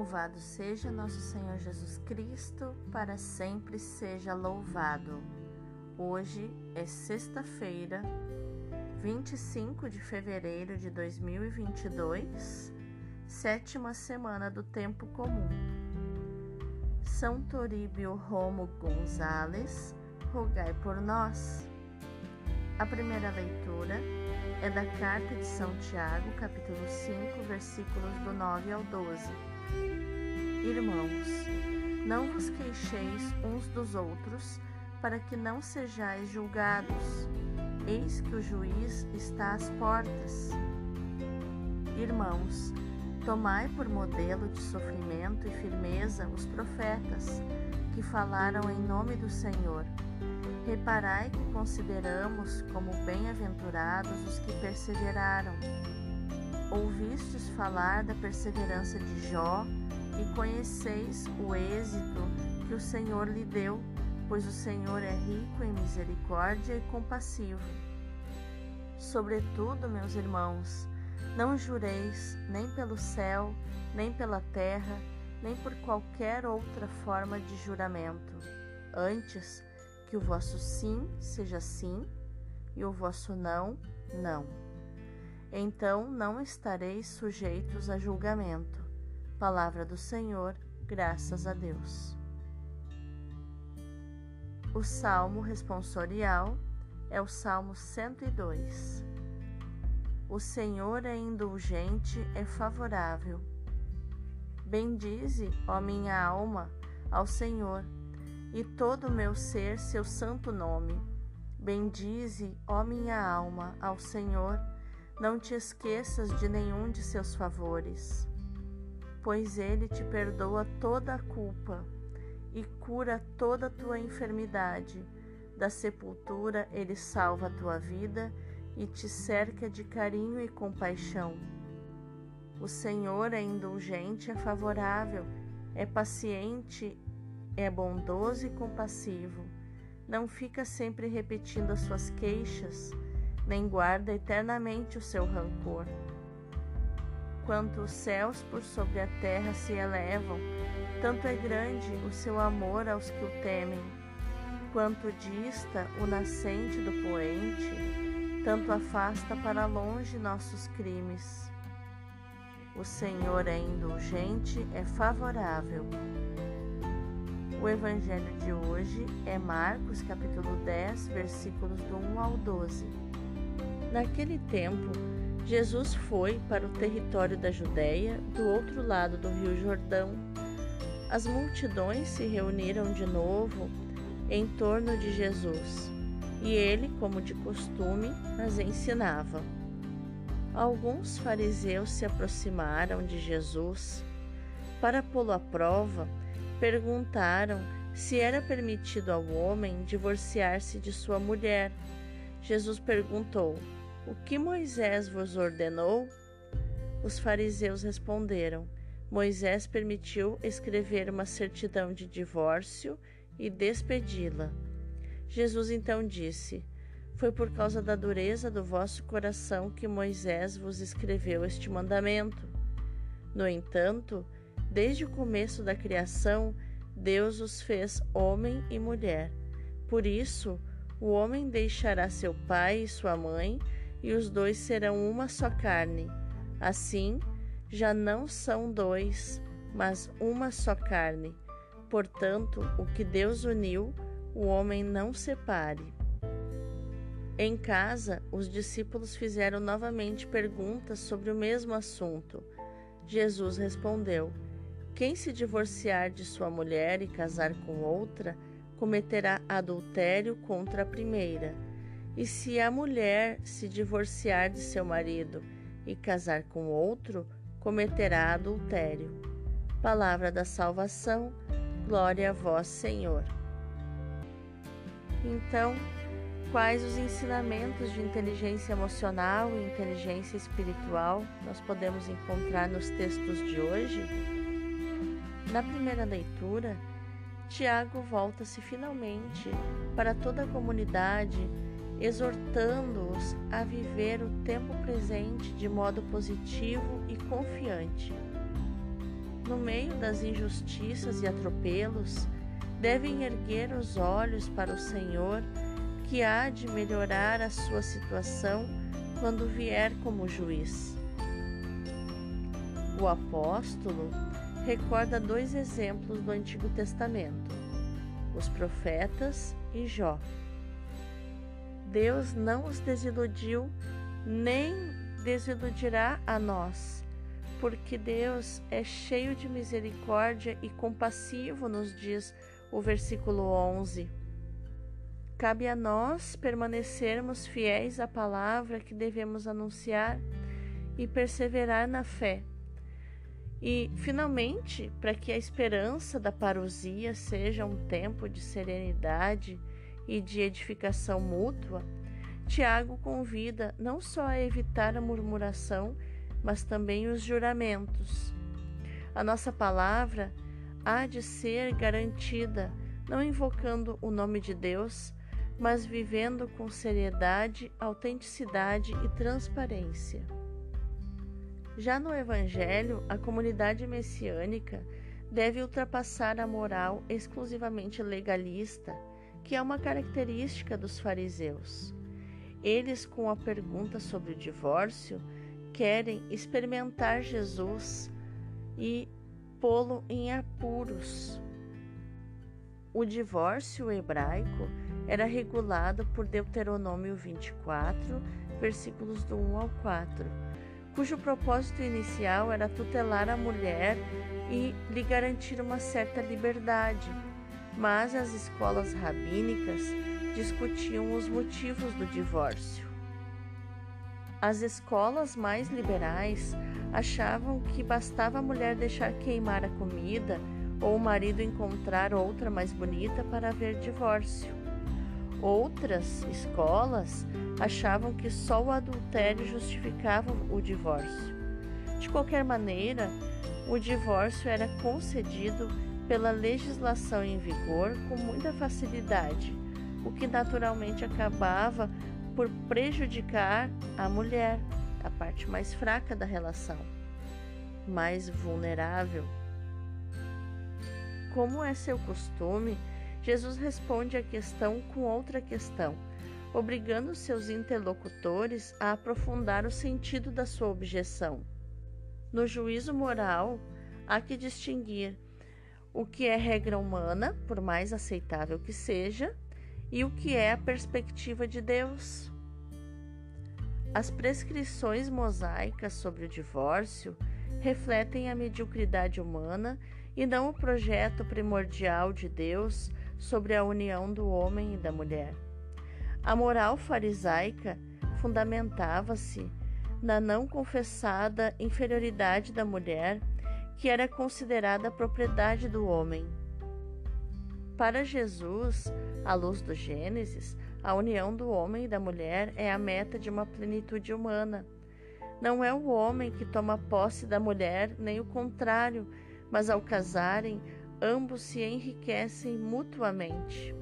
Louvado seja nosso Senhor Jesus Cristo, para sempre seja louvado. Hoje é sexta-feira, 25 de fevereiro de 2022, sétima semana do tempo comum. São Toríbio Romo Gonzales, rogai por nós. A primeira leitura é da carta de São Tiago, capítulo 5, versículos do 9 ao 12 Irmãos, não vos queixeis uns dos outros, para que não sejais julgados. Eis que o juiz está às portas. Irmãos, tomai por modelo de sofrimento e firmeza os profetas que falaram em nome do Senhor. Reparai que consideramos como bem-aventurados os que perseveraram. Ouvistes falar da perseverança de Jó e conheceis o êxito que o Senhor lhe deu, pois o Senhor é rico em misericórdia e compassivo. Sobretudo, meus irmãos, não jureis nem pelo céu, nem pela terra, nem por qualquer outra forma de juramento. Antes, que o vosso sim seja sim e o vosso não, não então não estareis sujeitos a julgamento. Palavra do Senhor, graças a Deus. O salmo responsorial é o Salmo 102. O Senhor é indulgente, é favorável. Bendize, ó minha alma, ao Senhor, e todo o meu ser seu santo nome. Bendize, ó minha alma, ao Senhor, não te esqueças de nenhum de seus favores, pois ele te perdoa toda a culpa e cura toda a tua enfermidade. Da sepultura ele salva a tua vida e te cerca de carinho e compaixão. O Senhor é indulgente, é favorável, é paciente, é bondoso e compassivo. Não fica sempre repetindo as suas queixas nem guarda eternamente o seu rancor. Quanto os céus por sobre a terra se elevam, tanto é grande o seu amor aos que o temem. Quanto dista o nascente do poente, tanto afasta para longe nossos crimes. O Senhor é indulgente, é favorável. O evangelho de hoje é Marcos capítulo 10, versículos do 1 ao 12. Naquele tempo, Jesus foi para o território da Judéia, do outro lado do Rio Jordão. As multidões se reuniram de novo em torno de Jesus, e ele, como de costume, as ensinava. Alguns fariseus se aproximaram de Jesus. Para pô-lo à prova, perguntaram se era permitido ao homem divorciar-se de sua mulher. Jesus perguntou: o que Moisés vos ordenou? Os fariseus responderam: Moisés permitiu escrever uma certidão de divórcio e despedi-la. Jesus então disse: Foi por causa da dureza do vosso coração que Moisés vos escreveu este mandamento. No entanto, desde o começo da criação, Deus os fez homem e mulher. Por isso, o homem deixará seu pai e sua mãe e os dois serão uma só carne. Assim, já não são dois, mas uma só carne. Portanto, o que Deus uniu, o homem não separe. Em casa, os discípulos fizeram novamente perguntas sobre o mesmo assunto. Jesus respondeu: Quem se divorciar de sua mulher e casar com outra, cometerá adultério contra a primeira e se a mulher se divorciar de seu marido e casar com outro, cometerá adultério. Palavra da salvação, glória a vós, Senhor. Então, quais os ensinamentos de inteligência emocional e inteligência espiritual nós podemos encontrar nos textos de hoje? Na primeira leitura, Tiago volta-se finalmente para toda a comunidade exortando-os a viver o tempo presente de modo positivo e confiante. no meio das injustiças e atropelos, devem erguer os olhos para o Senhor, que há de melhorar a sua situação quando vier como juiz. O apóstolo recorda dois exemplos do Antigo Testamento: os profetas e Jó. Deus não os desiludiu, nem desiludirá a nós, porque Deus é cheio de misericórdia e compassivo, nos diz o versículo 11. Cabe a nós permanecermos fiéis à palavra que devemos anunciar e perseverar na fé. E, finalmente, para que a esperança da parousia seja um tempo de serenidade e de edificação mútua, Tiago convida não só a evitar a murmuração, mas também os juramentos. A nossa palavra há de ser garantida, não invocando o nome de Deus, mas vivendo com seriedade, autenticidade e transparência. Já no Evangelho, a comunidade messiânica deve ultrapassar a moral exclusivamente legalista, que é uma característica dos fariseus. Eles, com a pergunta sobre o divórcio, querem experimentar Jesus e pô-lo em apuros. O divórcio hebraico era regulado por Deuteronômio 24, versículos do 1 ao 4, cujo propósito inicial era tutelar a mulher e lhe garantir uma certa liberdade. Mas as escolas rabínicas discutiam os motivos do divórcio. As escolas mais liberais achavam que bastava a mulher deixar queimar a comida ou o marido encontrar outra mais bonita para haver divórcio. Outras escolas achavam que só o adultério justificava o divórcio. De qualquer maneira, o divórcio era concedido pela legislação em vigor com muita facilidade, o que naturalmente acabava por prejudicar a mulher, a parte mais fraca da relação, mais vulnerável. Como é seu costume, Jesus responde a questão com outra questão, obrigando seus interlocutores a aprofundar o sentido da sua objeção. No juízo moral, há que distinguir o que é regra humana, por mais aceitável que seja, e o que é a perspectiva de Deus. As prescrições mosaicas sobre o divórcio refletem a mediocridade humana e não o projeto primordial de Deus sobre a união do homem e da mulher. A moral farisaica fundamentava-se na não confessada inferioridade da mulher, que era considerada propriedade do homem. Para Jesus, à luz do Gênesis, a união do homem e da mulher é a meta de uma plenitude humana. Não é o homem que toma posse da mulher, nem o contrário, mas ao casarem, ambos se enriquecem mutuamente.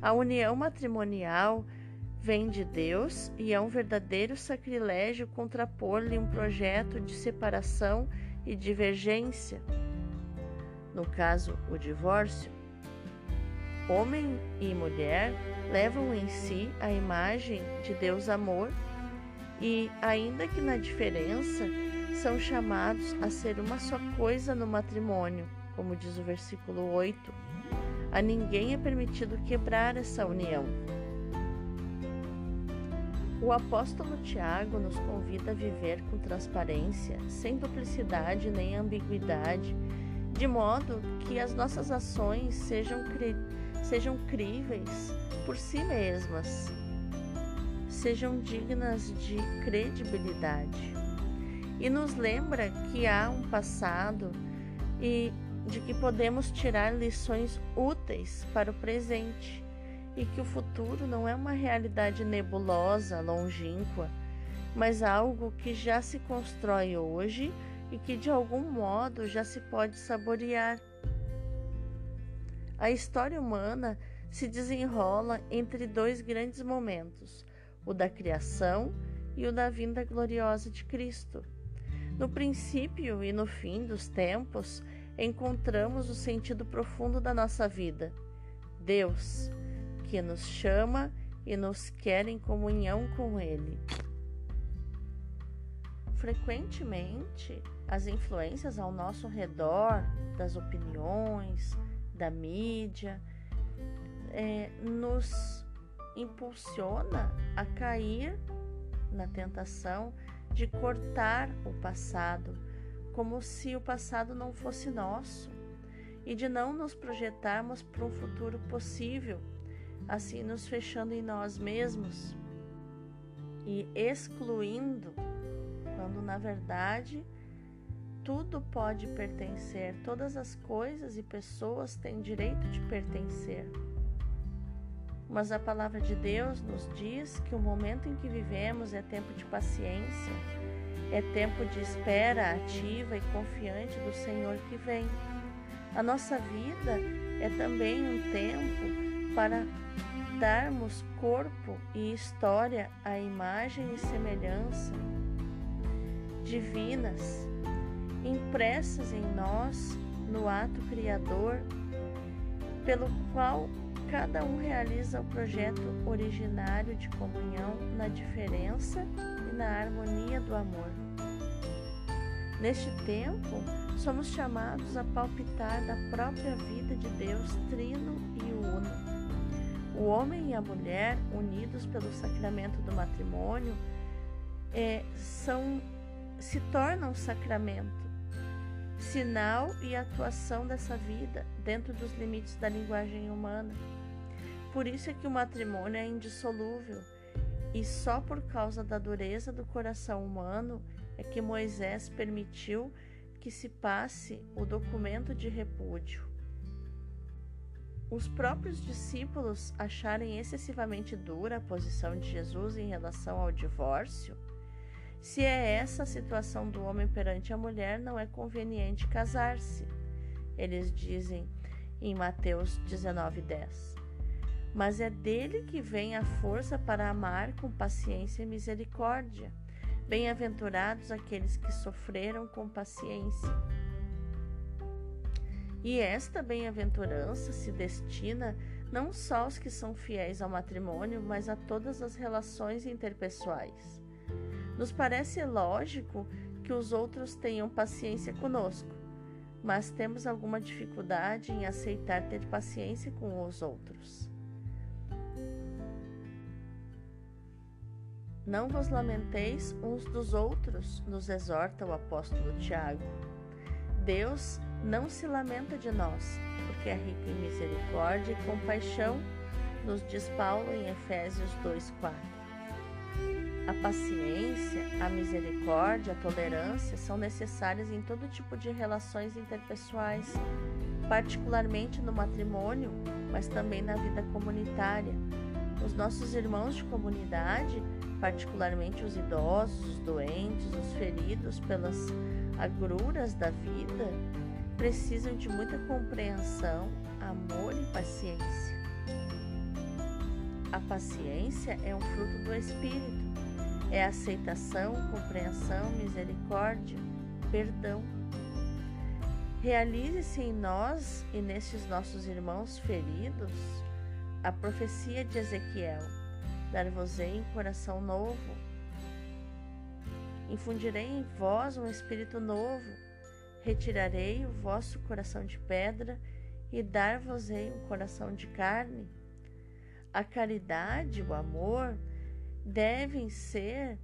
A união matrimonial vem de Deus e é um verdadeiro sacrilégio contrapor-lhe um projeto de separação e divergência. No caso, o divórcio, homem e mulher levam em si a imagem de Deus amor e, ainda que na diferença, são chamados a ser uma só coisa no matrimônio como diz o versículo 8. A ninguém é permitido quebrar essa união. O apóstolo Tiago nos convida a viver com transparência, sem duplicidade nem ambiguidade, de modo que as nossas ações sejam, cri sejam críveis por si mesmas, sejam dignas de credibilidade. E nos lembra que há um passado e de que podemos tirar lições úteis para o presente e que o futuro não é uma realidade nebulosa, longínqua, mas algo que já se constrói hoje e que de algum modo já se pode saborear. A história humana se desenrola entre dois grandes momentos, o da criação e o da vinda gloriosa de Cristo. No princípio e no fim dos tempos, encontramos o sentido profundo da nossa vida. Deus, que nos chama e nos quer em comunhão com Ele. Frequentemente, as influências ao nosso redor, das opiniões, da mídia, é, nos impulsiona a cair na tentação de cortar o passado, como se o passado não fosse nosso, e de não nos projetarmos para um futuro possível, assim nos fechando em nós mesmos e excluindo, quando na verdade tudo pode pertencer, todas as coisas e pessoas têm direito de pertencer. Mas a palavra de Deus nos diz que o momento em que vivemos é tempo de paciência, é tempo de espera ativa e confiante do Senhor que vem. A nossa vida é também um tempo para darmos corpo e história à imagem e semelhança divinas impressas em nós no ato criador, pelo qual cada um realiza o projeto originário de comunhão na diferença e na harmonia do amor. Neste tempo, somos chamados a palpitar da própria vida de Deus trino e. O homem e a mulher, unidos pelo sacramento do matrimônio, é, são, se tornam sacramento sinal e atuação dessa vida dentro dos limites da linguagem humana. Por isso é que o matrimônio é indissolúvel e só por causa da dureza do coração humano é que Moisés permitiu que se passe o documento de repúdio. Os próprios discípulos acharem excessivamente dura a posição de Jesus em relação ao divórcio se é essa a situação do homem perante a mulher, não é conveniente casar-se. Eles dizem em Mateus 19:10. Mas é dele que vem a força para amar com paciência e misericórdia. Bem-aventurados aqueles que sofreram com paciência. E esta bem-aventurança se destina não só aos que são fiéis ao matrimônio, mas a todas as relações interpessoais. Nos parece lógico que os outros tenham paciência conosco, mas temos alguma dificuldade em aceitar ter paciência com os outros. Não vos lamenteis uns dos outros, nos exorta o apóstolo Tiago. Deus não se lamenta de nós, porque é rico em misericórdia e compaixão, nos diz Paulo em Efésios 2,4. A paciência, a misericórdia, a tolerância são necessárias em todo tipo de relações interpessoais, particularmente no matrimônio, mas também na vida comunitária. Os nossos irmãos de comunidade, particularmente os idosos, os doentes, os feridos pelas agruras da vida, precisam de muita compreensão, amor e paciência. A paciência é um fruto do Espírito é aceitação, compreensão, misericórdia, perdão. Realize-se em nós e nestes nossos irmãos feridos a profecia de Ezequiel: Dar-vos-ei um coração novo, infundirei em vós um espírito novo, retirarei o vosso coração de pedra e dar-vos-ei um coração de carne. A caridade, o amor, devem ser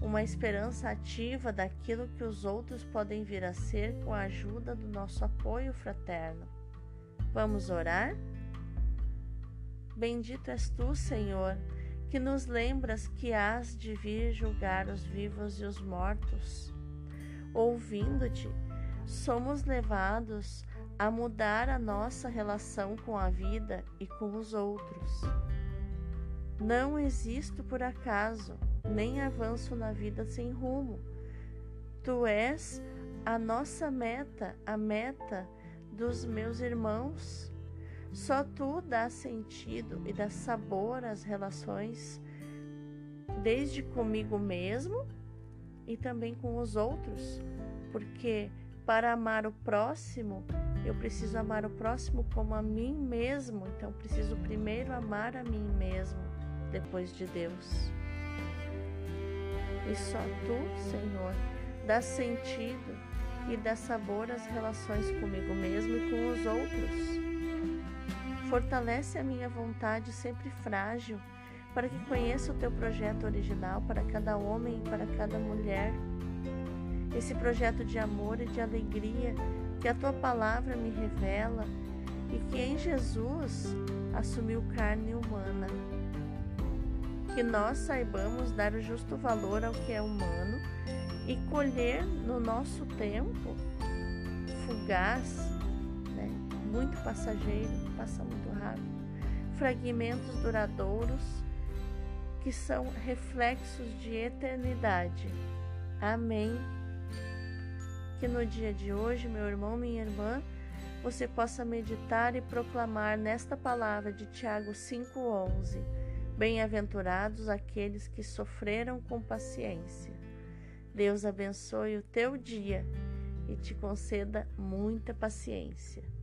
uma esperança ativa daquilo que os outros podem vir a ser com a ajuda do nosso apoio fraterno. Vamos orar? Bendito és tu, Senhor, que nos lembras que hás de vir julgar os vivos e os mortos. Ouvindo-te, somos levados a mudar a nossa relação com a vida e com os outros. Não existo por acaso, nem avanço na vida sem rumo. Tu és a nossa meta, a meta dos meus irmãos. Só tu dá sentido e dá sabor às relações, desde comigo mesmo e também com os outros, porque para amar o próximo, eu preciso amar o próximo como a mim mesmo. Então, preciso primeiro amar a mim mesmo, depois de Deus. E só tu, Senhor, dá sentido e dá sabor às relações comigo mesmo e com os outros. Fortalece a minha vontade sempre frágil, para que conheça o teu projeto original para cada homem e para cada mulher. Esse projeto de amor e de alegria que a tua palavra me revela e que em Jesus assumiu carne humana. Que nós saibamos dar o justo valor ao que é humano e colher no nosso tempo fugaz, né, muito passageiro, passa muito rápido, fragmentos duradouros que são reflexos de eternidade. Amém. Que no dia de hoje, meu irmão, minha irmã, você possa meditar e proclamar nesta palavra de Tiago 5,11: Bem-aventurados aqueles que sofreram com paciência. Deus abençoe o teu dia e te conceda muita paciência.